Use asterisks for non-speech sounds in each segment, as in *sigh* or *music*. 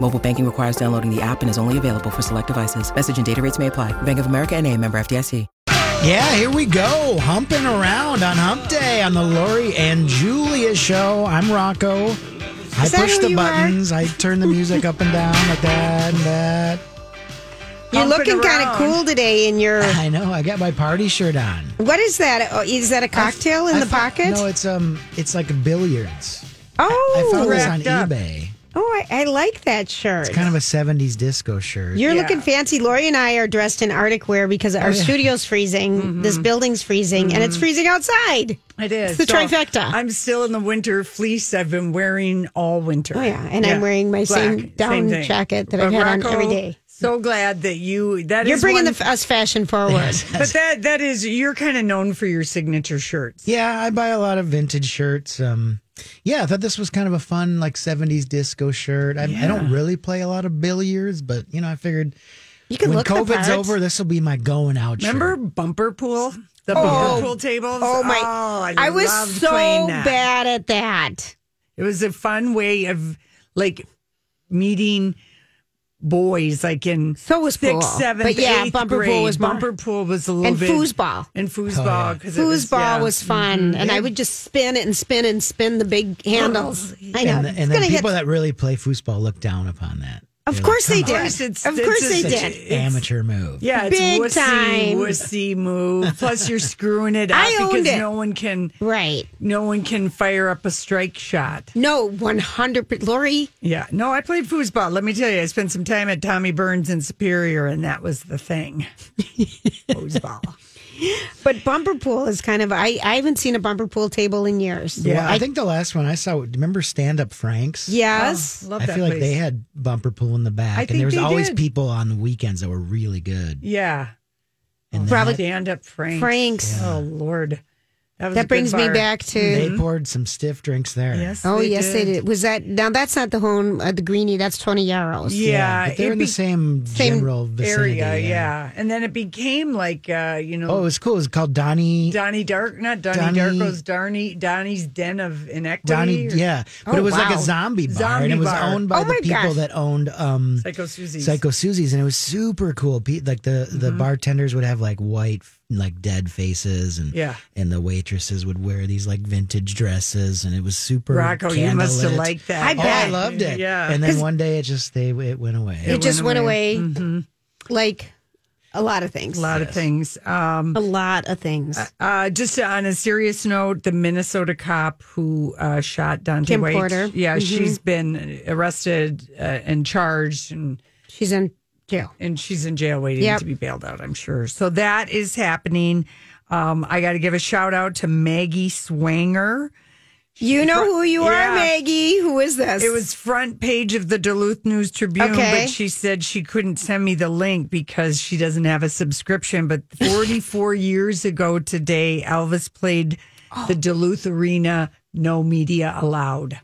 Mobile banking requires downloading the app and is only available for select devices. Message and data rates may apply. Bank of America and a member FDIC. Yeah, here we go. Humping around on Hump Day on the Lori and Julia show. I'm Rocco. I Is that push the you are? buttons. I turn the music up and down like that and that. You're Humping looking kind of cool today in your. *laughs* I know. I got my party shirt on. What is that? Oh, that a cocktail in I the fo- pocket? No, it's um, it's like a billiards. oh, I found this on up. eBay. Oh, I, I like that shirt. It's kind of a '70s disco shirt. You're Yeah. looking fancy. Lori and I are dressed in Arctic wear because Oh, our studio's freezing, mm-hmm. this building's freezing, and it's mm-hmm. freezing outside. It is It's the trifecta. I'm still in the winter fleece I've been wearing all winter. Oh, yeah, and I'm wearing my same down thing. jacket that I've had on every day. So glad that you that You're is bringing one- the, us fashion forward. *laughs* but that that is you're kind of known for your signature shirts. Yeah, I buy a lot of vintage shirts. Um, yeah, I thought this was kind of a fun like '70s disco shirt. I, I don't really play a lot of billiards, but you know, I figured You can when look the COVID's over, this will be my going out. Remember shirt. bumper pool? The bumper pool tables? Oh my! I, I, was so bad at that. It was a fun way of like meeting boys, like in So was sixth, pool. seventh, But yeah, eighth bumper pool was more- bumper pool was a little And bit foosball. and foosball oh, because it was, Foosball yeah. was fun, mm-hmm. and I would just spin it and spin and spin the big oh, handles. I know. and, it's and gonna then hit- people that really play foosball look down upon that. Of course they did. "Come course, it's- of it's course they did. Amateur move. Yeah, it's Big wussy, time. wussy move. Plus, you're *laughs* screwing it up because it. no one can, Right. no one can fire up a strike shot. No, one hundred. Lori, Yeah, no, I played foosball. Let me tell you, I spent some time at Tommy Burns in Superior, and that was the thing. *laughs* foosball. *laughs* but bumper pool is kind of. I I haven't seen a bumper pool table in years. Yeah, I, think the last one I saw. Remember Stand Up Franks? Yes. Oh, love I that feel like they had bumper pool in the back, I and think there was they always did. people on the weekends that were really good. Yeah, And Probably- that- stand up Franks. Franks. Oh Lord, that, That brings me back to. they poured some stiff drinks there. Yes. Oh they yes, they did. Was that now? That's not the home. Uh, the greenie. That's Tony Yarrows. Yeah, but they're in the be- same, same general vicinity. area. Yeah. and then it became like uh, you know. Oh, it was cool. It was called Donnie. Donnie Dark, not Donnie, Donnie- Darko's Donnie, Donnie's Den of Inequity. Donnie, or yeah, but Oh, it was like a zombie bar, Zombie and it was bar. owned by Oh the people gosh. that owned um, Psycho Susie's. Psycho Susie's, and it was super cool. Like the the Mm-hmm. bartenders would have like white, like dead faces, and Yeah. and the waitresses would wear these like vintage dresses, and it was super. Rocco, you must have liked that. I Oh, I loved it. Yeah. and then one day it just they it went away. It, just went went away. away. Like a lot of things. a lot of things. Um, A lot of things. uh, just on a serious note, the Minnesota cop who uh, shot Daunte Kim White. Potter. Yeah, Mhm. she's been arrested uh, and charged, and She's in jail. and she's in jail waiting Yep. to be bailed out. I'm sure. So that is happening. Um, I got to give a shout out to Maggie Swanger. You know who you Yeah. are, Maggie. Who is this? It was front page of the Duluth News Tribune, Okay. but she said she couldn't send me the link because she doesn't have a subscription. But 44 *laughs* years ago today, Elvis played the Duluth Arena, no media allowed.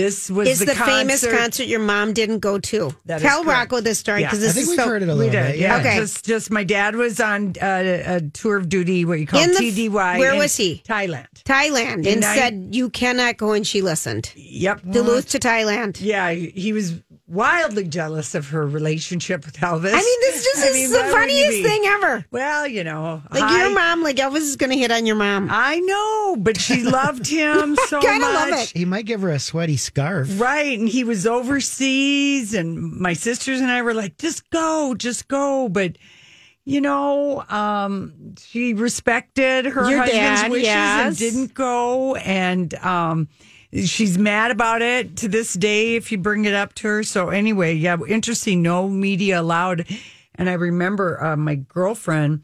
This was Is the, the, famous concert- concert your mom didn't go to? That is Tell correct. Rocco this story because Yeah. because I think is we've so. heard it a We little did, bit. yeah. Okay. Just, just my dad was on uh, a tour of duty, what you call In the- TDY. where in was he? Thailand. Thailand And and I- said you cannot go, and she listened. Yep. Duluth to Thailand. Yeah, he was wildly jealous of her relationship with Elvis. I mean, this *laughs* just I is mean, the why would you funniest thing ever. Well, you know, Like I, your mom, like Elvis is going to hit on your mom. I know, but she loved him *laughs* so Kinda much. love it. He might give her a sweaty scarf. Right, and he was overseas, and my sisters and I were like, "Just go, just go." But you know, um, she respected her Your husband's dad, wishes and didn't go. And um, she's mad about it to this day if you bring it up to her. So, anyway, yeah, interesting. No media allowed. And I remember uh, my girlfriend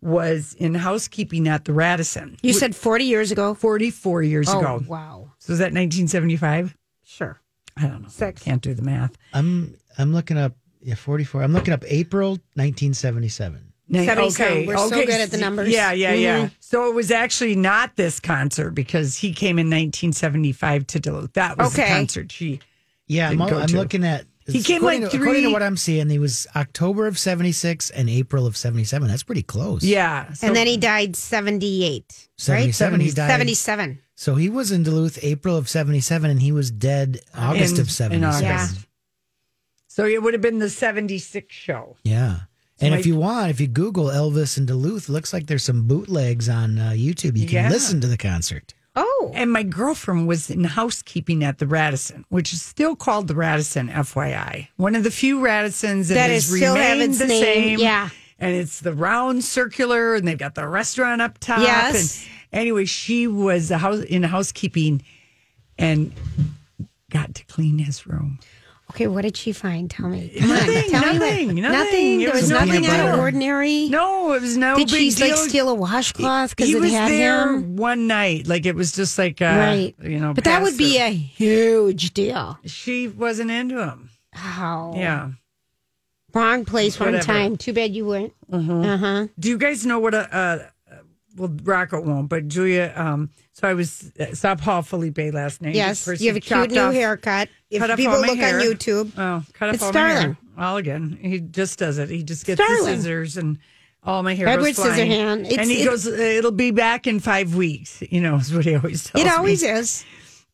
was in housekeeping at the Radisson You said 40 years ago. 44 years Oh, ago. wow. So, is that 1975? Sure. I don't know. Six. Can't do the math. I'm I'm looking up yeah 44. I'm looking up April 1977. Ni- 77. We're so good at the numbers. Yeah, yeah, yeah. Mhm. So it was actually not this concert because he came in 1975 to Duluth. That was the Okay. concert she. Yeah, I'm, Didn't go I'm to. looking at. He came according like to, according to three- what I'm seeing, he was October of '76 and April of '77. That's pretty close. Yeah. So and then he died 78. right? 77. He died. 77. So he was in Duluth April of '77, and he was dead August in- of in '77. August. Yeah. So it would have been the 76 show. Yeah. And like- if you want, if you Google Elvis and Duluth, looks like there's some bootlegs on uh, YouTube. You can Yeah. listen to the concert. Oh. And my girlfriend was in housekeeping at the Radisson, which is still called the Radisson, FYI. One of the few Radissons that, That has still have remained the name, same. yeah. And it's the round circular, and they've got the restaurant up top. Yes. And anyway, she was a house in housekeeping and got to clean his room. Okay, what did she find? Tell me. *laughs* Come Nothing, on. Tell nothing, me what, nothing. It There was was nothing out of ordinary. No, it was no Did she like steal a washcloth because he it was had there him? one night. Like it was just like, uh, right. you know, but that would be a huge deal. She wasn't into him. Oh. Yeah. Wrong place, wrong time. Too bad you went. Uh huh. Do you guys know what a, uh well, Rocco won't, but Julia, um, so I was at Stop Hall Felipe last night. Yes. You have a cute new off- haircut. If cut people look hair. on YouTube, Oh, cut off all my hair. Starling. Well, again, he just does it. He just gets the scissors and all my hair Edward goes flying. Scissorhand. It's- and he it- goes, it'll be back in five weeks. You know, *laughs* is what he always tells it me. always is.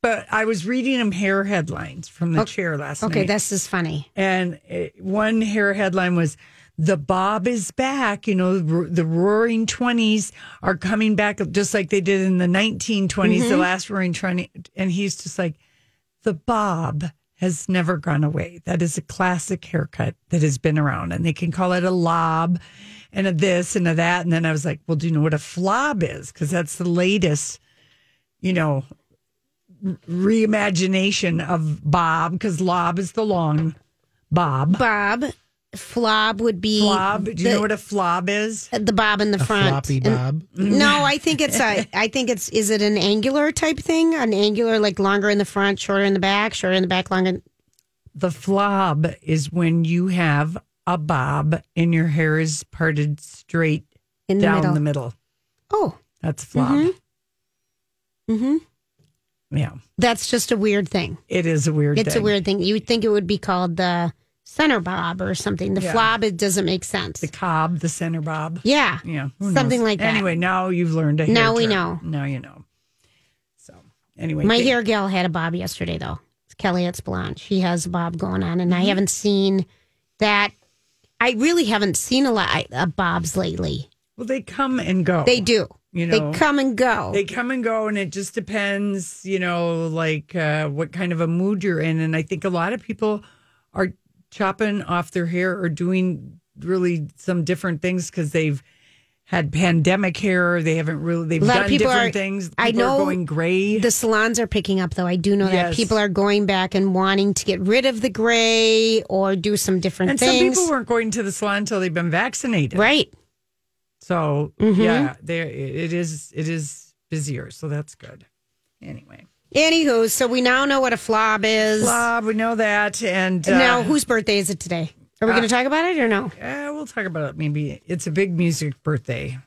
But I was reading him hair headlines from the Okay. chair last night. Okay, this is funny. and uh, one hair headline was the bob is back. You know the, roaring 20s are coming back just like they did in the 1920s Mm-hmm. the last roaring 20 and he's just like the bob has never gone away. That is a classic haircut that has been around. And they can call it a lob and a this and a that. And then i was like well do you know what a flob is? Because that's the latest you know reimagination of bob because lob is the long bob. Bob, flob would be flob. Do you know what a flob is? the bob in the A front. floppy And- bob. no, I think it's a. I think it's. Is it an angular type thing? An angular, like longer in the front, shorter in the back, shorter in the back, longer. The flob is when you have a bob and your hair is parted straight In the down middle. the middle. Oh, That's flob. Mm hmm Yeah, that's just a weird thing. it is a weird. It's thing. a weird thing. You would think it would be called the center bob or something. The Yeah. flob, it doesn't make sense. The cob, the center bob. yeah, Yeah, something knows? like that. Anyway, now you've learned a hair Now we know. Now you know. So anyway, My they- hair gal had a bob yesterday though. It's Kelly it's Blonde. She has a bob going on, and Mm-hmm. I haven't seen that. I really haven't seen a lot of bobs lately. Well, they come and go. They do. You know, they come and go. They come and go, and it just depends, you know, like uh, what kind of a mood you're in. And I think a lot of people are chopping off their hair or doing really some different things because they've had pandemic hair. They haven't really, they've A lot of done different are- things. I People are know going gray. the salons are picking up though. I do know that people are going back and wanting to get rid of the gray or do some different things. and some people weren't going to the salon until they've been vaccinated. right. So Mm-hmm. yeah, there it is. It is busier, so that's good. Anyway, Anywho, so we now know what a flob is. blah, we know that, and uh, now, whose birthday is it today? Are we going to talk about it or no? Uh, we'll talk about it. Maybe it's a big music birthday.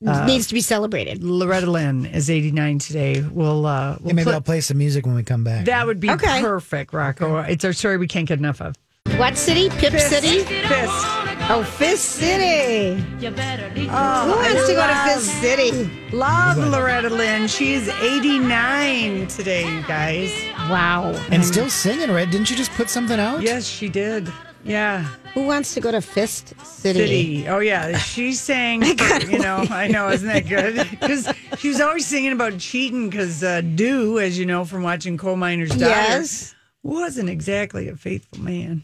it needs to be celebrated. Loretta Lynn is 89 today. We'll, uh, we'll Yeah, maybe put- I'll play some music when we come back. that would be Okay. perfect, Rocco. It's our story we can't get enough of. What city? Pip City? Fist. Oh, Fist City. Oh, Who wants to go to love- Fist City? Love Loretta Lynn. She's 89 today, you guys. Wow. and still singing, right? Didn't you just put something out? Yes, she did. Yeah. Who wants to go to Fist City? City. Oh yeah, she sang. *laughs* you know, I know, isn't that good? *laughs* Because she was always singing about cheating. Because uh, Do, as you know from watching Coal Miner's Daughter, Yes. wasn't exactly a faithful man.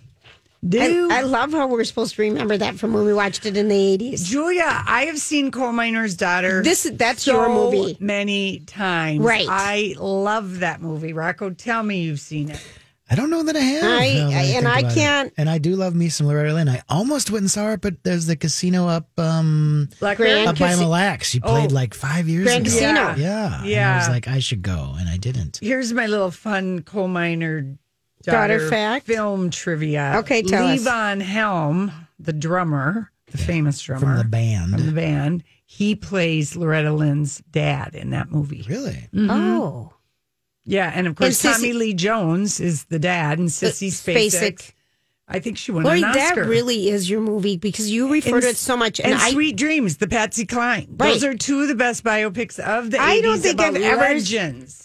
Do I, I love how we're supposed to remember that from when we watched it in the 80s. Julia, I have seen Coal Miner's Daughter. This- that's so your movie. many times. Right. I love that movie. Rocco, tell me you've seen it. I don't know that I have. I- now that I- and I can't- And I do love me some Loretta Lynn. I almost went and saw it, but there's the casino up um Blackberry. up by Casi- Mille Lacs. She played Oh. like five years Grand ago. Casino. Yeah. Yeah. And I was like, I should go, and I didn't. Here's my little fun coal miner Daughter daughter, fact? film trivia. Okay, tell us. Levon Helm, the drummer, the famous drummer From the band. from the band, he plays Loretta Lynn's dad in that movie. Really? Mm-hmm. Oh. Yeah, and of course And Sissy- Tommy Lee Jones is the dad, and uh, Sissy Spacek. Spacek. I think she won Lori, an that really is your movie because you refer And to it so much. And, And, I, Sweet Dreams, the Patsy Cline. Right. Those are two of the best biopics of the 80s I don't think about I've ever- legends.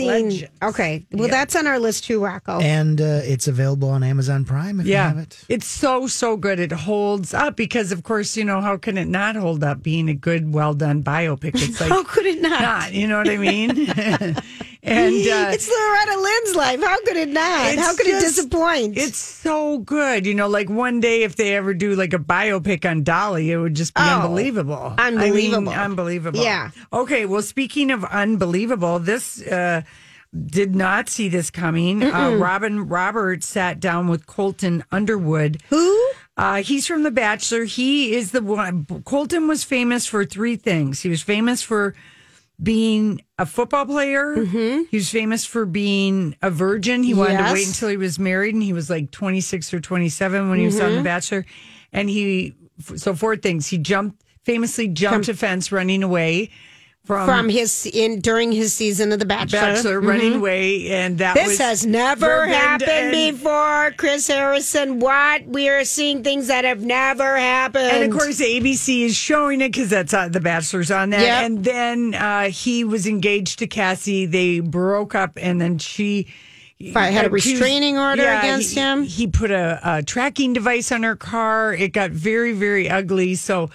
Seen. Legends. Okay. Well, Yeah. that's on our list too, Rocco. And uh, it's available on Amazon Prime if you Yeah, have it. it's so so good. It holds up because, of course, you know how can it not hold up? Being a good, well done biopic, it's *laughs* like How could it not? not. You know what I mean? *laughs* *laughs* and uh, it's Loretta Lynn's life. How could it not? How could it disappoint? It's so good. You know, like one day if they ever do like a biopic on Dolly, it would just be Oh, unbelievable. I mean, unbelievable. unbelievable. Yeah. Okay. Well, speaking of unbelievable, this uh, did not see this coming. Uh, Robin Roberts sat down with Colton Underwood. Who? Uh, he's from The Bachelor. He is the one. Colton was famous for three things. He was famous for being a football player. Mm-hmm. He was famous for being a virgin. He wanted to wait until he was married, and he was like 26 or 27 when he was Mm-hmm. on The Bachelor. And he, so four things. He jumped, famously jumped a fence running away from, From his in during his season of The Bachelor. Bachelor, running away. And that This has never happened and- before, Chris Harrison. What? We are seeing things that have never happened. And of course, ABC is showing it because that's uh, The Bachelor's on that. Yep. And then uh, he was engaged to Cassie. They broke up, and then she. I had a restraining order Yeah, against he- him. He put a, a tracking device on her car. It got very, very ugly. So,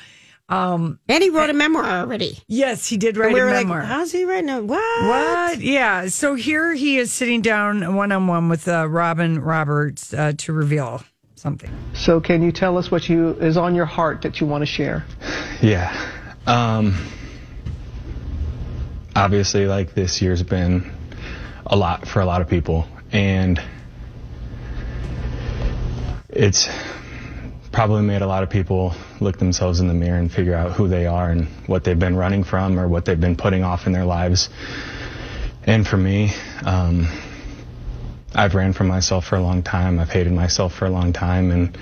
and he wrote a memoir already. yes, he did write we a were memoir. like, how's he writing a what? What? Yeah. So here he is sitting down one on one with uh, Robin Roberts uh, to reveal something. So, can you tell us what you is on your heart that you want to share? Yeah. Um, obviously, like this year's been a lot for a lot of people, and it's probably made a lot of people look themselves in the mirror and figure out who they are and what they've been running from or what they've been putting off in their lives. And for me, um, I've ran from myself for a long time. I've hated myself for a long time, and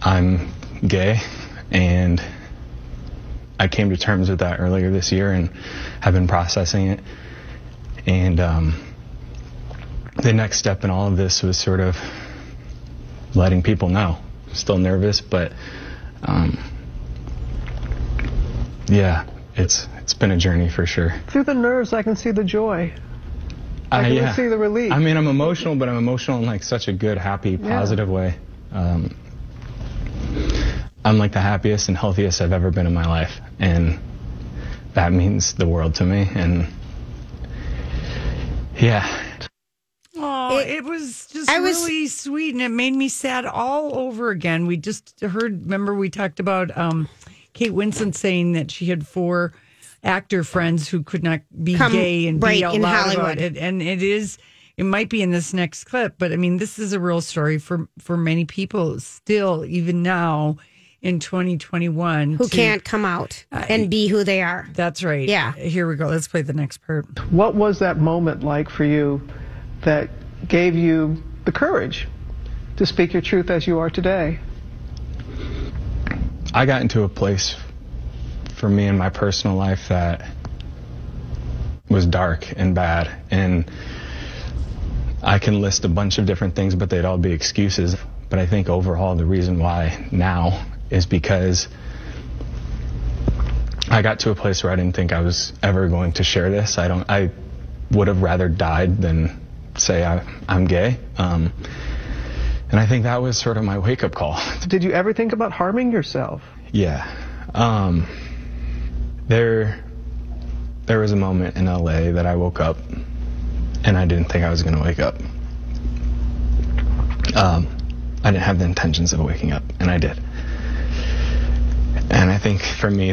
I'm gay, and I came to terms with that earlier this year and have been processing it. And um, the next step in all of this was sort of letting people know. Still nervous, but um, yeah, it's it's been a journey for sure. Through the nerves, I can see the joy. I Uh, can see the relief. I mean, I'm emotional, but I'm emotional in like such a good, happy, positive way. Um, I'm like the happiest and healthiest I've ever been in my life, and that means the world to me. And yeah, it, It- was just I was- really sweet, and it made me sad all over again. We just heard. Remember, we talked about um, Kate Winslet saying that she had four actor friends who could not be gay and right, be out in loud Hollywood. about it, and it is. It might be in this next clip, but I mean, this is a real story for for many people still, even now in 2021, Who to- can't come out and be who they are. That's right. Yeah. Here we go. Let's play the next part. What was that moment like for you that gave you the courage to speak your truth as you are today? I got into a place for me in my personal life that was dark and bad. And I can list a bunch of different things, but they'd all be excuses. But I think overall, the reason why now is because I got to a place where I didn't think I was ever going to share this. I don't, I would have rather died than say I, I'm gay. Um, and I think that was sort of my wake up call. *laughs* Did you ever think about harming yourself? Yeah. Um, there, there was a moment in LA that I woke up and I didn't think I was going to wake up. Um, I didn't have the intentions of waking up, and I did. And I think for me,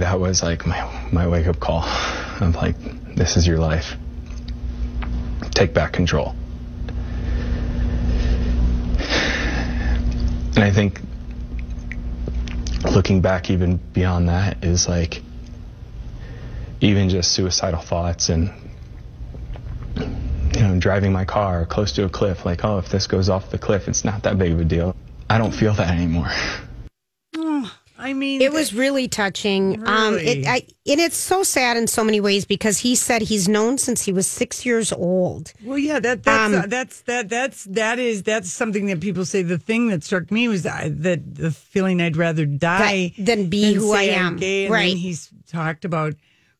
That was like my, my wake up call of like, this is your life. Take back control. And I think looking back even beyond that is like, even just suicidal thoughts and, you know, driving my car close to a cliff, like, oh, if this goes off the cliff, it's not that big of a deal. I don't feel that anymore. *sighs* Oh. I mean, It was really touching. Um, it, Really? I, and it's so sad in so many ways because he said he's known since he was six years old. Well, yeah, that that's Um, uh, that's that that's that is that's something that people say. The thing that struck me was that, that the feeling I'd rather die That- than be who I am. Gay. And Right. he's talked about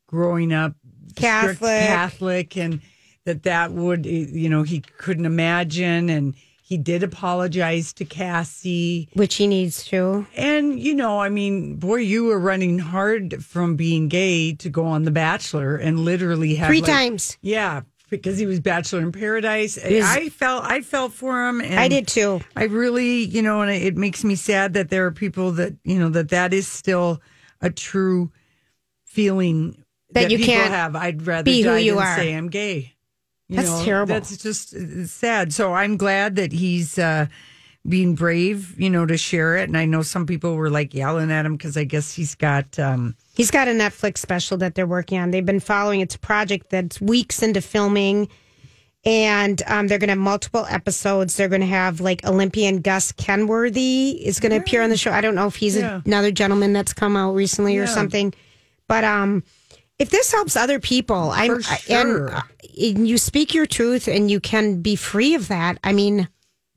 growing up Catholic. Catholic, and that that would you know he couldn't imagine, and he did apologize to Cassie. Which he needs to. And you know, I mean, boy, you were running hard from being gay to go on The Bachelor and literally have Three like- times. Yeah, because he was Bachelor in Paradise. was- I felt I felt for him. And I did too. I really, you know, and it makes me sad that there are people that you know that that is still a true feeling That you people can't have. I'd rather be who you than are. say I'm gay. You That's terrible. That's just sad. So I'm glad that he's uh, being brave, you know, to share it. And I know some people were like yelling at him because I guess he's got. Um, He's got a Netflix special that they're working on. They've been following. It's a project that's weeks into filming, and um, they're going to have multiple episodes. They're going to have like Olympian Gus Kenworthy is going to appear on the show. I don't know if he's Yeah. another gentleman that's come out recently or something, but um, if this helps other people, I'm sure. and, uh, and you speak your truth and you can be free of that. I mean,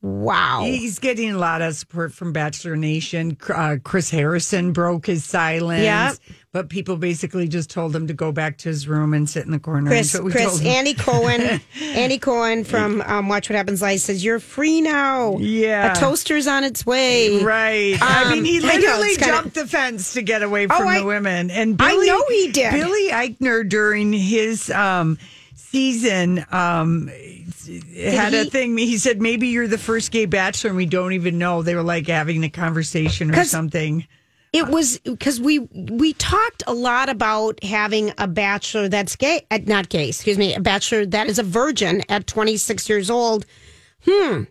wow. He's getting a lot of support from Bachelor Nation. Uh, Chris Harrison broke his silence. Yep. But people basically just told him to go back to his room and sit in the corner. Chris, we Chris. Andy Cohen, *laughs* Andy Cohen from um, Watch What Happens Live says you're free now. Yeah. a toaster's on its way. Right. I Um, mean, he I know, literally kinda- jumped the fence to get away Oh, from I- the women. And I Billy, know he did. Billy Eichner during his um, season um, had a thing. He said, maybe you're the first gay bachelor and we don't even know. They were like having a conversation or something. It was because we we talked a lot about having a bachelor that's gay, uh, not gay, excuse me, a bachelor that is a virgin at 26 years old. Hmm.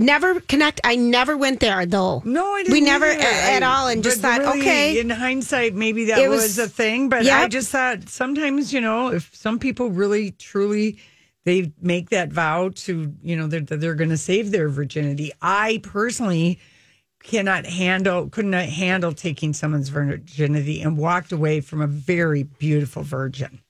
Never connect. I never went there though. No, I didn't. We never either. at all, and just but thought, really, okay. In hindsight, maybe that was, was- a thing, but I just thought sometimes, you know, if some people really, truly, they make that vow to, you know, they're they're going to save their virginity. I personally cannot handle, could not handle taking someone's virginity, and walked away from a very beautiful virgin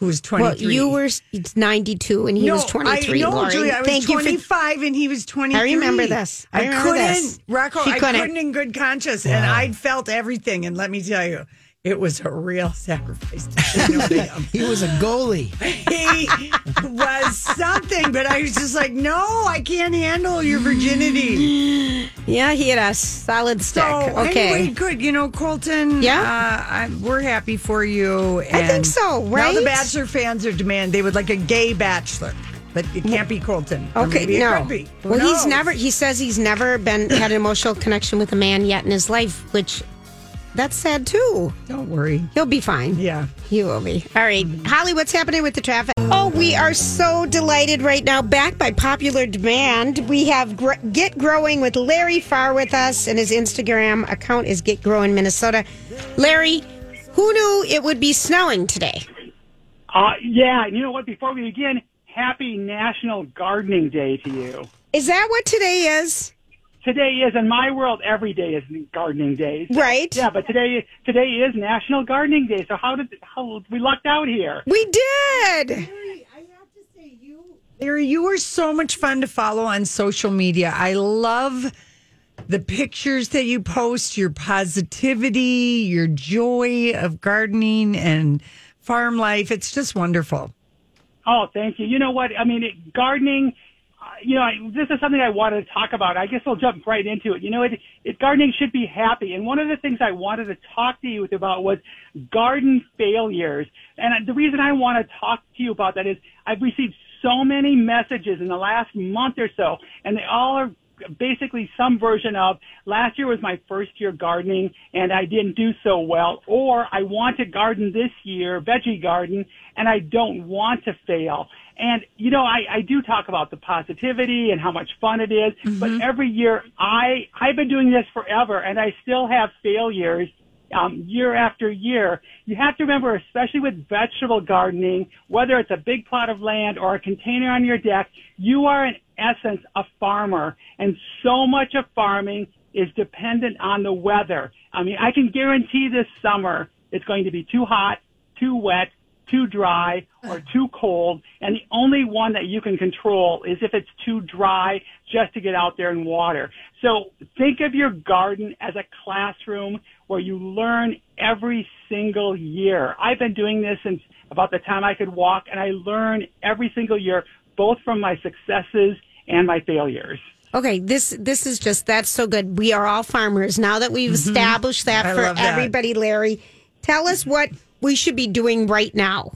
who was twenty well, you were 92 and he was 23. I, no, Lori. Julie, I was Thank you for 25 and he was 23. I remember this. I remember couldn't, this. Rocco, She I couldn't. couldn't in good conscience. And I'd felt everything. And let me tell you, it was a real sacrifice to say no to him. He was a goalie. He was something, but I was just like, no, I can't handle your virginity. Yeah, he had a solid stick. So, okay. anyway, good. You know, Colton, Yeah. uh, I, we're happy for you. I think and so, Now right? the Bachelor fans are demand they would like a gay bachelor, but it can't be Colton. Okay, maybe it no. could be. Who Well, he's never. He says he's never been had an emotional connection with a man yet in his life, which That's sad too. Don't worry. He'll be fine. Yeah. He will be. All right. Holly, what's happening with the traffic? Oh, we are so delighted right now. Back by popular demand, we have Gr- Get Growing with Larry Farr with us, and his Instagram account is Get Growing Minnesota. Larry, who knew it would be snowing today? Uh, yeah, you know what? Before we begin, happy National Gardening Day to you. Is that what today is? Today is in my world. Every day is gardening day. Right. Yeah, but today today is National Gardening Day. So how did how we lucked out here? We did. Larry, i have to say you Larry, you are so much fun to follow on social media. I love the pictures that you post, your positivity, your joy of gardening and farm life. It's just wonderful. Oh, thank you. You know what? I mean, it, gardening. You know, I, this is something I wanted to talk about. I guess I'll jump right into it. You know, it, it gardening should be happy, and one of the things I wanted to talk to you about was garden failures. And the reason I want to talk to you about that is I've received so many messages in the last month or so, and they all are basically some version of last year was my first year gardening and I didn't do so well, or I want to garden this year, veggie garden, and I don't want to fail. And you know, I, I do talk about the positivity and how much fun it is, but every year I I've been doing this forever and I still have failures um, year after year. You have to remember, especially with vegetable gardening, whether it's a big plot of land or a container on your deck, you are in essence a farmer, and so much of farming is dependent on the weather. I mean, I can guarantee this summer it's going to be too hot, too wet, too dry, or *sighs* too cold, and the only one that you can control is if it's too dry just to get out there and water. So think of your garden as a classroom where you learn every single year. I've been doing this since about the time I could walk, and I learn every single year, both from my successes and my failures. Okay, this this is just that's so good. We are all farmers now that we've mm-hmm. established that I for that. everybody. Larry, tell us what we should be doing right now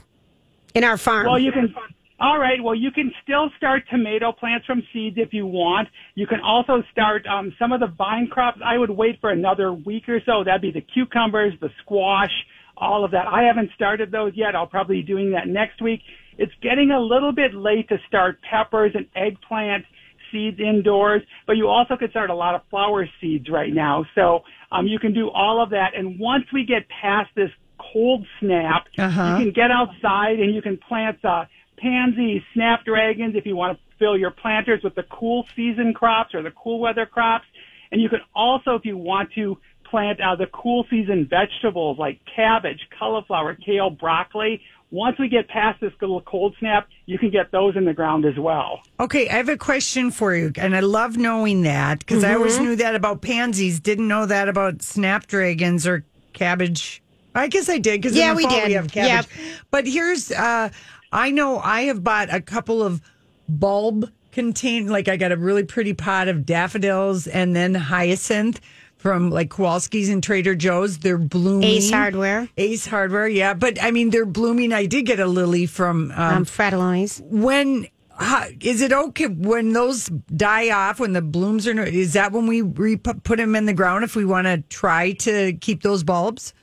in our farm. Well, you can. All right. Well, you can still start tomato plants from seeds if you want. You can also start um, some of the vine crops. I would wait for another week or so. That'd be the cucumbers, the squash, all of that. I haven't started those yet. I'll probably be doing that next week. It's getting a little bit late to start peppers and eggplant seeds indoors, but you also could start a lot of flower seeds right now. So um, you can do all of that. And once we get past this cold snap, Uh-huh. you can get outside and you can plant uh, pansies, snapdragons if you want to fill your planters with the cool season crops or the cool weather crops. And you can also, if you want to, plant uh, the cool season vegetables like cabbage, cauliflower, kale, broccoli. Once we get past this little cold snap, you can get those in the ground as well. Okay, I have a question for you, and I love knowing that because I always knew that about pansies, didn't know that about snapdragons or cabbage. I guess I did because Yeah, in the we fall did. we have cabbage. But here's, uh, I know I have bought a couple of bulb contain, like I got a really pretty pot of daffodils and then hyacinth from like Kowalski's and Trader Joe's. They're blooming. Ace Hardware, Ace Hardware, yeah. But I mean, they're blooming. I did get a lily from um, um, Fratallone's. when how, is it okay when those die off when the blooms are is that when we re- put them in the ground if we want to try to keep those bulbs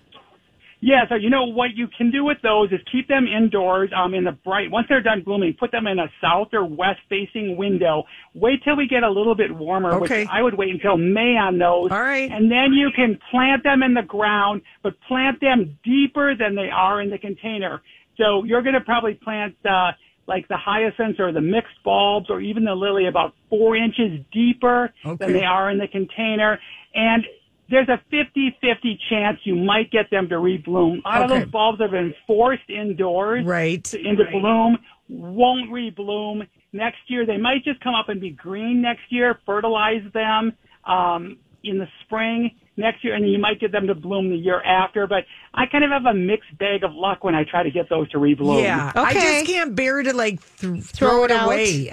Yeah, so you know what you can do with those is keep them indoors um, in the bright. Once they're done blooming, put them in a south or west facing window. Wait till we get a little bit warmer. Okay. Which I would wait until May on those. All right. And then you can plant them in the ground, but plant them deeper than they are in the container. So you're going to probably plant uh, like the hyacinths or the mixed bulbs or even the lily about four inches deeper Okay. than they are in the container. And there's a 50-50 chance you might get them to rebloom. A lot Okay. of those bulbs have been forced indoors right to- into bloom, won't rebloom. Next year, they might just come up and be green next year, fertilize them um, in the spring next year, and you might get them to bloom the year after. But I kind of have a mixed bag of luck when I try to get those to rebloom. yeah i just can't bear to like th- throw, it it out. away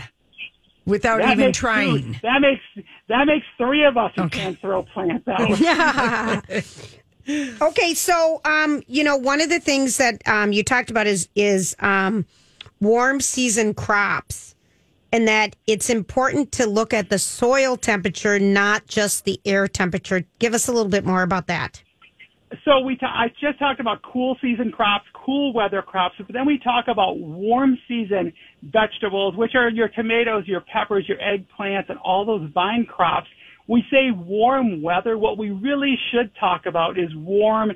without That even makes two- trying that makes that makes three of us who can't throw plants out. *laughs* *laughs* Okay, so um, you know, one of the things that um you talked about is is um warm season crops and that it's important to look at the soil temperature, not just the air temperature. Give us a little bit more about that. So we ta- I just talked about cool season crops, cool weather crops, but then we talk about warm season vegetables, which are your tomatoes, your peppers, your eggplants, and all those vine crops. We say warm weather. What we really should talk about is warm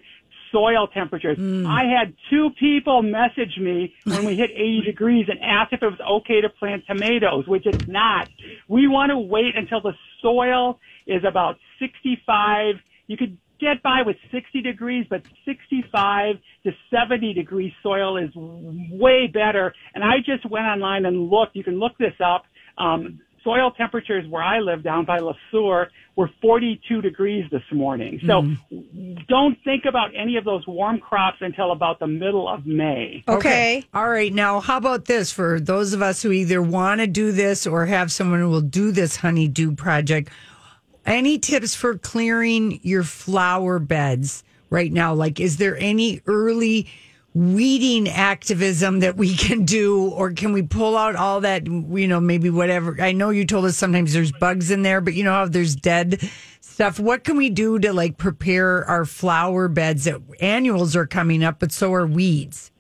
soil temperatures. Mm. I had two people message me when we hit 80 *laughs* degrees and asked if it was okay to plant tomatoes, which it's not. We want to wait until the soil is about 65. You could get by with 60 degrees, but 65 to 70 degrees soil is way better. And I just went online and looked. You can look this up. Um, soil temperatures where I live down by Le Sueur were 42 degrees this morning. So don't think about any of those warm crops until about the middle of May. Okay. All right. Now, how about this for those of us who either want to do this or have someone who will do this honeydew project? Any tips for clearing your flower beds right now? Like, is there any early weeding activism that we *laughs* can do, or can we pull out all that, you know, maybe whatever? I know you told us sometimes there's bugs in there, but you know how there's dead stuff. What can we do to like prepare our flower beds? That annuals are coming up, but so are weeds.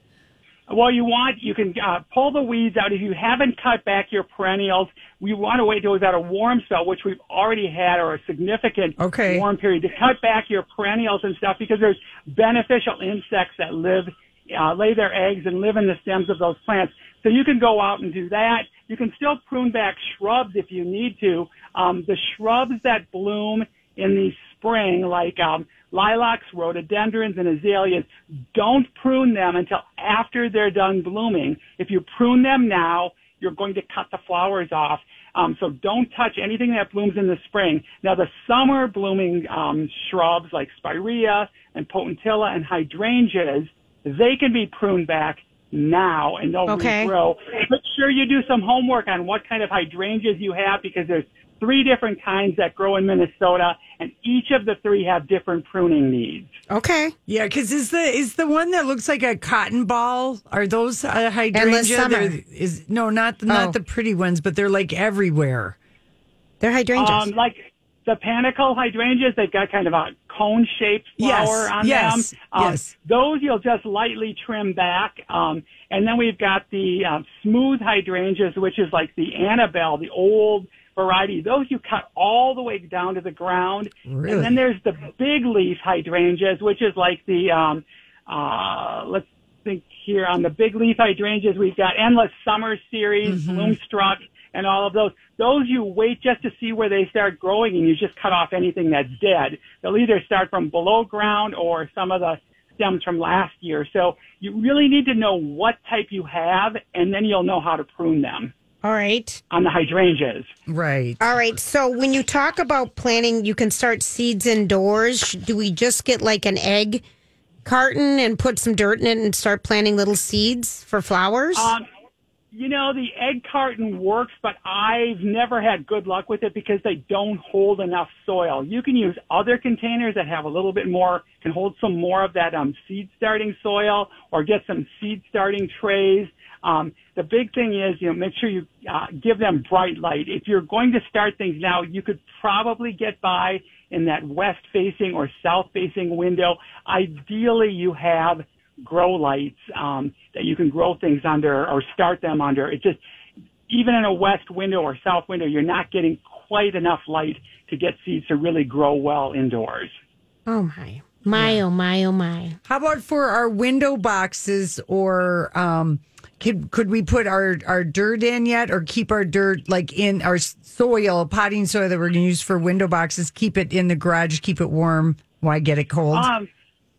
Well, you want, you can uh, pull the weeds out. If you haven't cut back your perennials, we want to wait till we've got a warm spell, which we've already had, or a significant Okay. warm period to cut back your perennials and stuff because there's beneficial insects that live, uh, lay their eggs and live in the stems of those plants. So you can go out and do that. You can still prune back shrubs if you need to. Um, the shrubs that bloom in the spring, like um, lilacs, rhododendrons, and azaleas, don't prune them until after they're done blooming. If you prune them now, you're going to cut the flowers off. Um, so don't touch anything that blooms in the spring. Now the summer blooming um, shrubs like spirea and potentilla and hydrangeas, they can be pruned back now and they'll Okay. regrow. Make sure you do some homework on what kind of hydrangeas you have because there's three different kinds that grow in Minnesota and each of the three have different pruning needs. Okay. Yeah, because is the is the one that looks like a cotton ball? Are those uh, hydrangea? summer. They're- Is no, not the, not Oh. the pretty ones, but they're like everywhere. They're hydrangeas. Um, like the panicle hydrangeas, they've got kind of a cone shaped Yes, flower on yes, them. Um, yes. Those you'll just lightly trim back. Um, and then we've got the um, smooth hydrangeas, which is like the Annabelle, the old variety. Those you cut all the way down to the ground. Really? And then there's the big leaf hydrangeas, which is like the, um, uh, let's think here on the big leaf hydrangeas, we've got Endless Summer Series, Bloomstruck, and all of those. Those you wait just to see where they start growing and you just cut off anything that's dead. They'll either start from below ground or some of the stems from last year. So you really need to know what type you have and then you'll know how to prune them All right. on the hydrangeas. Right. All right. So when you talk about planting, you can start seeds indoors. Do we just get like an egg carton and put some dirt in it and start planting little seeds for flowers? Um, you know, the egg carton works, but I've never had good luck with it because they don't hold enough soil. You can use other containers that have a little bit more, can hold some more of that um, seed starting soil or get some seed starting trays. Um, the big thing is, you know, make sure you uh, give them bright light. If you're going to start things now, you could probably get by in that west facing or south facing window. Ideally, you have grow lights um, that you can grow things under or start them under. It just even in a west window or south window, you're not getting quite enough light to get seeds to really grow well indoors. oh my. My oh my oh my. How about for our window boxes or um could could we put our our dirt in yet or keep our dirt like in our soil, potting soil that we're going to use for window boxes, keep it in the garage, keep it warm, why get it cold? Um,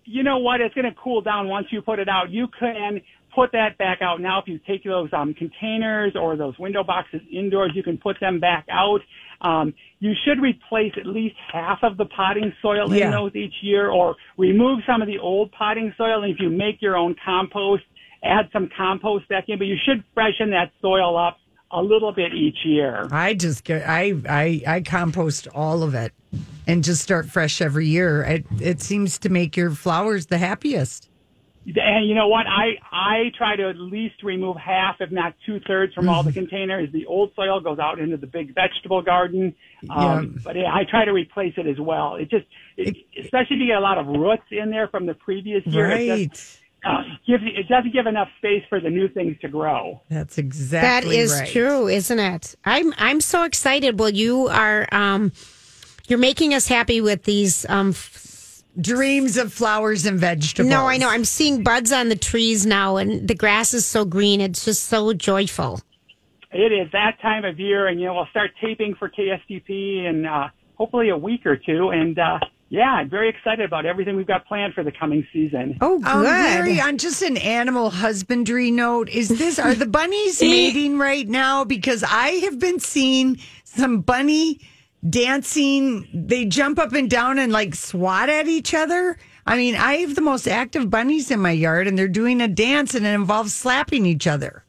you know what? It's going to cool down once you put it out. You can put that back out now. If you take those um, containers or those window boxes indoors, you can put them back out. Um, you should replace at least half of the potting soil Yeah. in those each year, or remove some of the old potting soil. And if you make your own compost, add some compost back in. But you should freshen that soil up a little bit each year. I just get I I I compost all of it and just start fresh every year. It it seems to make your flowers the happiest. And you know what? I I try to at least remove half, if not two thirds, from all the containers. The old soil goes out into the big vegetable garden. Um, But yeah, I try to replace it as well. It just, it, especially if you get a lot of roots in there from the previous year, it, just, uh, *clears throat* gives, it doesn't give enough space for the new things to grow. That's exactly that is right. true, isn't it? I'm I'm so excited. Well, you are um you're making us happy with these um f- Dreams of flowers and vegetables. No, I know. I'm seeing buds on the trees now and the grass is so green. It's just so joyful. It is that time of year, and you know we'll start taping for KSTP in uh, hopefully a week or two. And uh, yeah, I'm very excited about everything we've got planned for the coming season. Oh, good. Um, Larry, on just an animal husbandry note, is this are the bunnies *laughs* *laughs* mating right now? Because I have been seeing some bunny dancing. They jump up and down and like swat at each other. I mean, I have the most active bunnies in my yard, and they're doing a dance, and it involves slapping each other.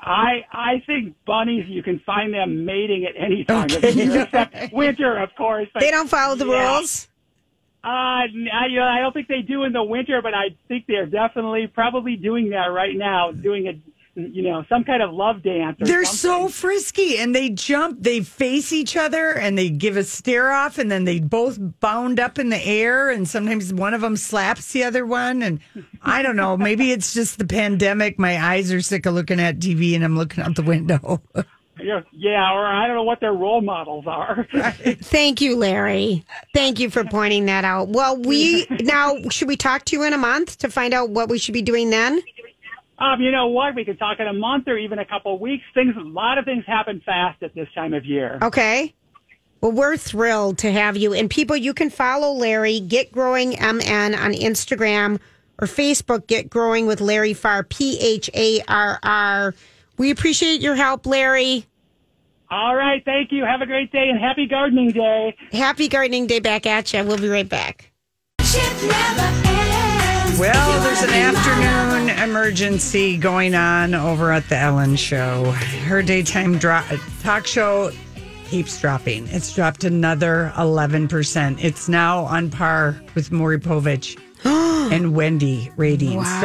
I I think bunnies you can find them mating at any time of Okay. year, except *laughs* winter, of course. They don't follow the yeah. rules. Uh, I, I don't think they do in the winter, but I think they're definitely probably doing that right now, doing a you know some kind of love dance. Or They're something. so frisky and they jump, they face each other and they give a stare off and then they both bound up in the air and sometimes one of them slaps the other one. And I don't know, maybe it's just the pandemic. My eyes are sick of looking at TV and I'm looking out the window. *laughs* Yeah, yeah, or I don't know what their role models are. *laughs* Thank you, Larry. Thank you for pointing that out. Well, we now should we talk to you in a month to find out what we should be doing then? Um, you know what? We could talk in a month or even a couple of weeks. Things, a lot of things happen fast at this time of year. Okay. Well, we're thrilled to have you. And people, you can follow Larry, Get Growing MN on Instagram or Facebook, Get Growing with Larry Pharr, P H A R R. We appreciate your help, Larry. All right, thank you. Have a great day and happy gardening day. Happy gardening day back at you. We'll be right back. Well, there's an afternoon emergency going on over at the Ellen Show. Her daytime dro- talk show keeps dropping. It's dropped another 11%. It's now on par with Maury Povich *gasps* and Wendy ratings.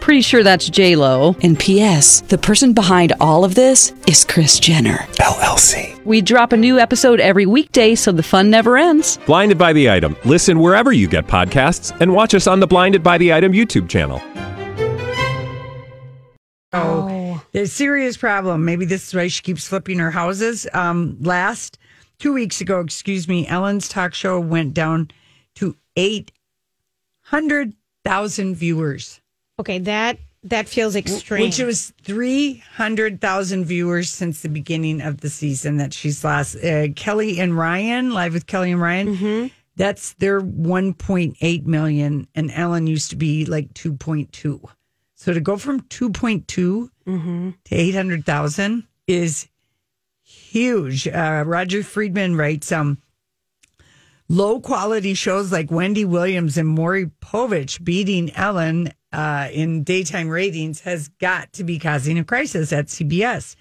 Pretty sure that's J Lo. And P.S. The person behind all of this is Kris Jenner LLC. We drop a new episode every weekday, so the fun never ends. Blinded by the item. Listen wherever you get podcasts, and watch us on the Blinded by the Item YouTube channel. Oh, there's a serious problem. Maybe this is why she keeps flipping her houses. Um, last two weeks ago, excuse me, Ellen's talk show went down to eight hundred thousand viewers, Okay, that that feels extreme. which was three hundred thousand viewers since the beginning of the season that she's lost. Uh, Kelly and Ryan, live with Kelly and Ryan. That's their 1.8 million, and Ellen used to be like 2.2. So to go from 2.2 to 800,000 is huge. Uh, Roger Friedman writes, um, low quality shows like Wendy Williams and Maury Povich beating Ellen uh, in daytime ratings has got to be causing a crisis at CBS.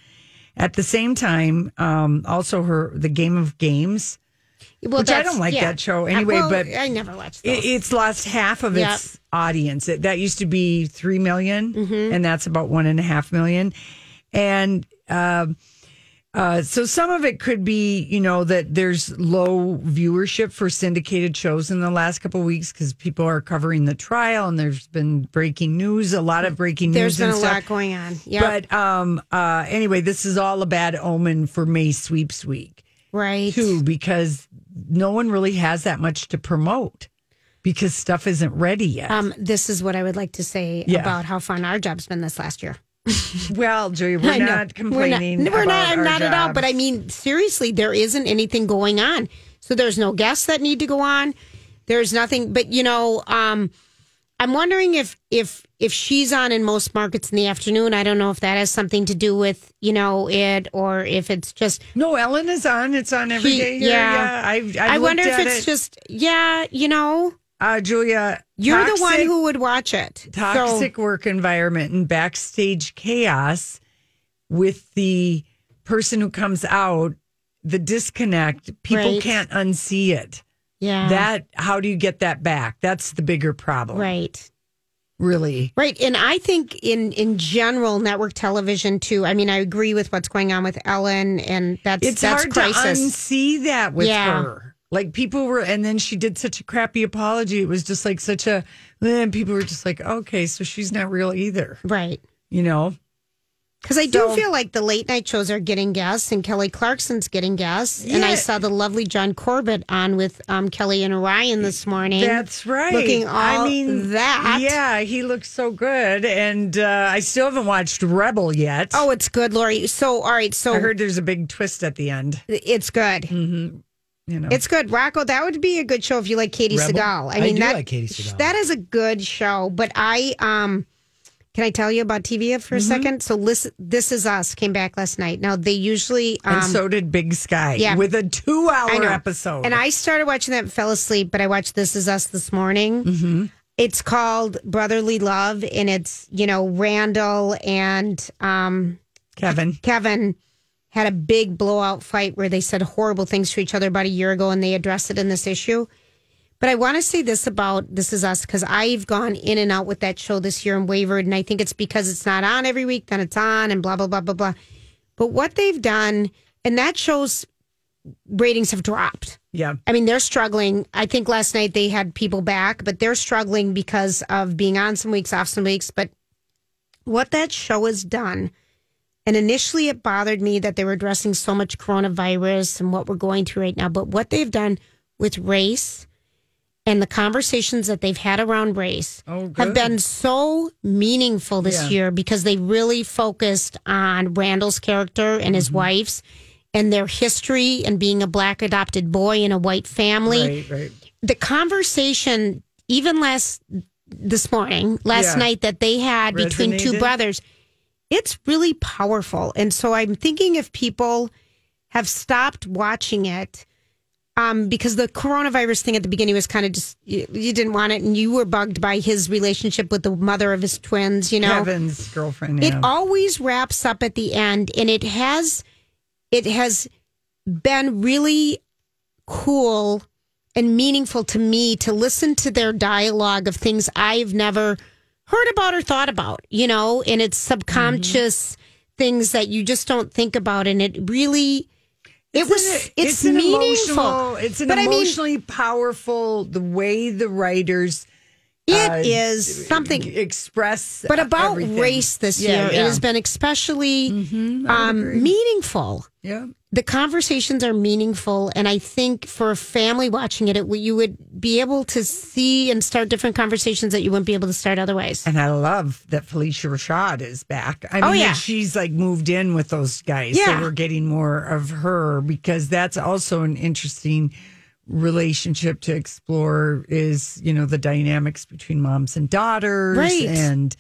At the same time, um, also her the Game of Games, Well, which I don't like yeah. that show Uh, anyway. well, but I never watched it, it's lost half of Yep. its audience. It, that used to be three million, Mm-hmm. and that's about one and a half million. And um, uh, so some of it could be, you know, that there's low viewership for syndicated shows in the last couple of weeks because people are covering the trial, and there's been breaking news, a lot of breaking There's news. There's been and a stuff. lot going on. Yeah, But um, uh, anyway, this is all a bad omen for May Sweeps Week right. too, because no one really has that much to promote because stuff isn't ready yet. Um, this is what I would like to say Yeah. about how fun our job's been this last year. *laughs* well, Julia, we're I not complaining. We're not, we're not, not at all. But I mean, seriously, there isn't anything going on. So there's no guests that need to go on. There's nothing. But you know, um, I'm wondering if if if she's on in most markets in the afternoon. I don't know if that has something to do with you know it or if it's just. no, Ellen is on. It's on every He- day. here. yeah. yeah. I've, I've I wonder if it's it. just yeah, you know. uh, Julia. You're the one who would watch it. So- toxic work environment and backstage chaos with the person who comes out, the disconnect, people Right. can't unsee it. yeah. That how do you get that back? That's the bigger problem. right. Really. Right. And I think in in general network television too. I mean, I agree with what's going on with Ellen and that's It's that's hard crisis. to unsee that with Yeah. her. Like people were, and then she did such a crappy apology. It was just like such a, and people were just like, okay, so she's not real either. right. You know? Because I do So- feel like the late night shows are getting guests, and Kelly Clarkson's getting guests. And I saw the lovely John Corbett on with um, Kelly and Ryan this morning. That's right. Looking all I mean, that. Yeah, he looks so good. And uh, I still haven't watched Rebel yet. Oh, it's good, Lori. So, all right. So I heard there's a big twist at the end. it's good. You know, It's good, Rocco. That would be a good show if you like Katie Rebel? Seagal. I I mean, do that, like Katey Sagal. That is a good show. But I, um, can I tell you about TV for a Mm-hmm. second? So, listen, This Is Us came back last night. Now they usually, um, and so did Big Sky. yeah. with a two-hour episode. And I started watching that and fell asleep, but I watched This Is Us this morning. Mm-hmm. It's called Brotherly Love, and it's, you know, Randall and um, Kevin. Kevin had a big blowout fight where they said horrible things to each other about a year ago, and they addressed it in this issue. But I want to say this about This Is Us because I've gone in and out with that show this year and wavered, and I think it's because it's not on every week, then it's on, and blah blah blah blah blah. But what they've done, and that show's ratings have dropped. Yeah. I mean, they're struggling. I think last night they had people back, but they're struggling because of being on some weeks, off some weeks. But what that show has done, and initially it bothered me that they were addressing so much coronavirus and what we're going through right now. But what they've done with race and the conversations that they've had around race Oh, have been so meaningful this Yeah. year because they really focused on Randall's character and Mm-hmm. his wife's and their history and being a black adopted boy in a white family. Right, right. The conversation, even last this morning, last Yeah. night that they had between two brothers, it's really powerful. And so I'm thinking if people have stopped watching it, um, because the coronavirus thing at the beginning was kind of just you, you didn't want it, and you were bugged by his relationship with the mother of his twins. You know, Kevin's girlfriend. it always wraps up at the end, and it has it has been really cool and meaningful to me to listen to their dialogue of things I've never heard about or thought about, you know, and it's subconscious things that you just don't think about. And it really, it It's was, an- it's, an meaningful. emotional- It's an But I mean, emotionally powerful. The way the writers It uh, is something. express, But about everything. race this Yeah, year, yeah. Mm-hmm. it has been especially um, meaningful. Yeah. The conversations are meaningful, and I think for a family watching it, it you would be able to see and start different conversations that you wouldn't be able to start otherwise. And I love that Phylicia Rashad is back. I mean, Oh, yeah. she's like moved in with those guys. Yeah. So we're getting more of her because that's also an interesting relationship to explore is, you know, the dynamics between moms and daughters. Right. And,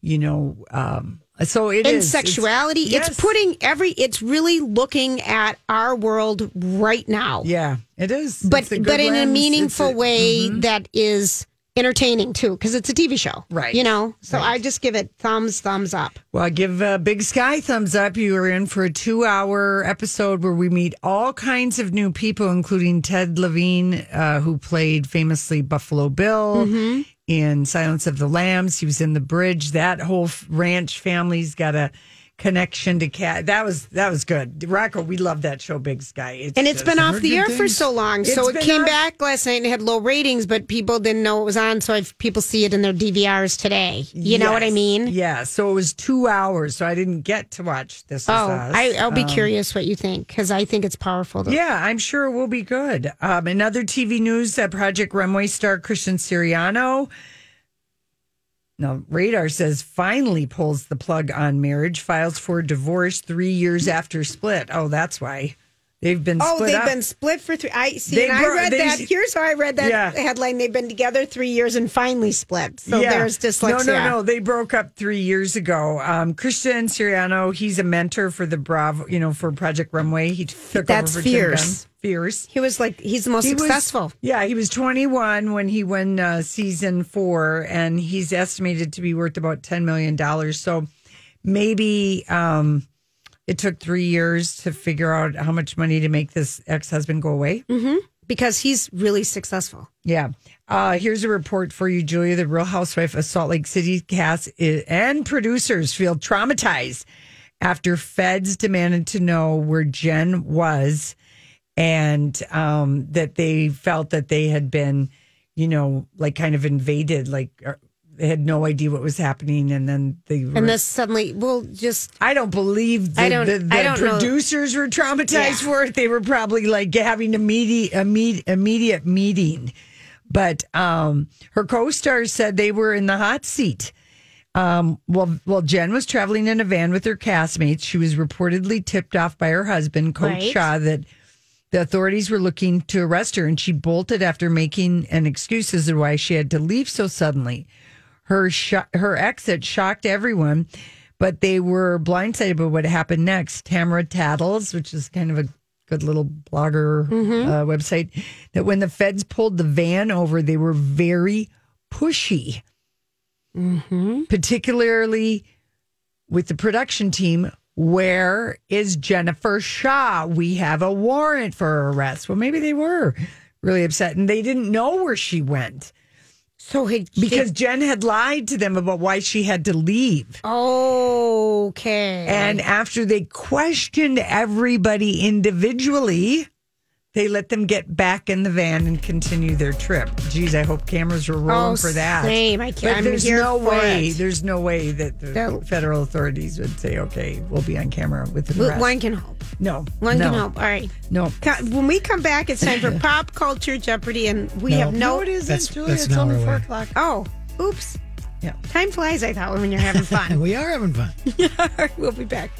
you know, um, so it and is. It's- sexuality, yes. it's putting every, it's really looking at our world right now. Yeah, it is. but It's a good but in a meaningful a- mm-hmm. way that is entertaining too, because it's a TV show, Right. You know, so Right. I just give it thumbs, thumbs up. Well, I give uh, Big Sky thumbs up. You are in for a two hour episode where we meet all kinds of new people, including Ted Levine, uh, who played famously Buffalo Bill Mm-hmm. in Silence of the Lambs. He was in The Bridge. That whole ranch family's got a connection to cat. That was that was good. Rocco, we love that show, Big Sky. It's And it's been off the good air for so long, so It's it came off- back last night and had low ratings, but people didn't know it was on. So I've, people see it in their DVRs today. You know what I mean? Yeah. So it was two hours. So I didn't get to watch this. Oh, Us. I, I'll be Um, curious what you think because I think it's powerful. To, Yeah, I'm sure it will be good. Um, in other TV news, that Project Runway star Christian Siriano. Now, Radar says finally pulls the plug on marriage, files for divorce three years after split. Oh, that's why. They've been Oh, they've up. been split for three. I see. They and I read that. Here's how I read that Yeah. headline. They've been together three years and finally split. So Yeah. there's dyslexia. No, no, no. They broke up three years ago. Um, Christian Siriano, he's a mentor for the Bravo, you know, for Project Runway. He took That's over for Tim fierce. Gunn. Fierce. He was like he's the most He was- successful. yeah, he was 21 when he won uh, season four, and he's estimated to be worth about $10 million. So maybe um, it took three years to figure out how much money to make this ex husband go away. hmm Because he's really successful. Yeah. Uh, here's a report for you, Julia. The Real Housewife of Salt Lake City cast i- and producers feel traumatized after feds demanded to know where Jen was and um, that they felt that they had been, you know, like kind of invaded, like they had no idea what was happening. And then they were, And this suddenly, well, just I don't believe the, I don't- the, the I don't know. producers were traumatized Yeah. for it. They were probably like having a immediate, immediate, immediate meeting. But um, her co-stars said they were in the hot seat. Um, well, well, Jen was traveling in a van with her castmates. She was reportedly tipped off by her husband, Coach Right. Shah, that the authorities were looking to arrest her, and she bolted after making an excuse as to why she had to leave so suddenly. Her sho- her exit shocked everyone, but they were blindsided by what happened next. Tamara Tattles, which is kind of a good little blogger uh, website, that when the feds pulled the van over, they were very pushy, particularly with the production team. Where is Jennifer Shah? We have a warrant for her arrest. Well, maybe they were really upset and they didn't know where she went so he because Jen had lied to them about why she had to leave. okay. And after they questioned everybody individually, they let them get back in the van and continue their trip. Geez, I hope cameras were rolling Oh, for that. same. I can't- But I'm there's here no for way. it. There's no way that the No. federal authorities would say, "Okay, we'll be on camera with the Well, arrest." one can hope. No, One no, can hope. All right. No, When we come back, it's time for *laughs* pop culture Jeopardy, and we No. have no. no, it isn't, That's- Julia. that's it's only four o'clock. Oh, oops. Yeah. Time flies. I thought when you're having *laughs* fun. we are having fun. *laughs* All right, we'll be back.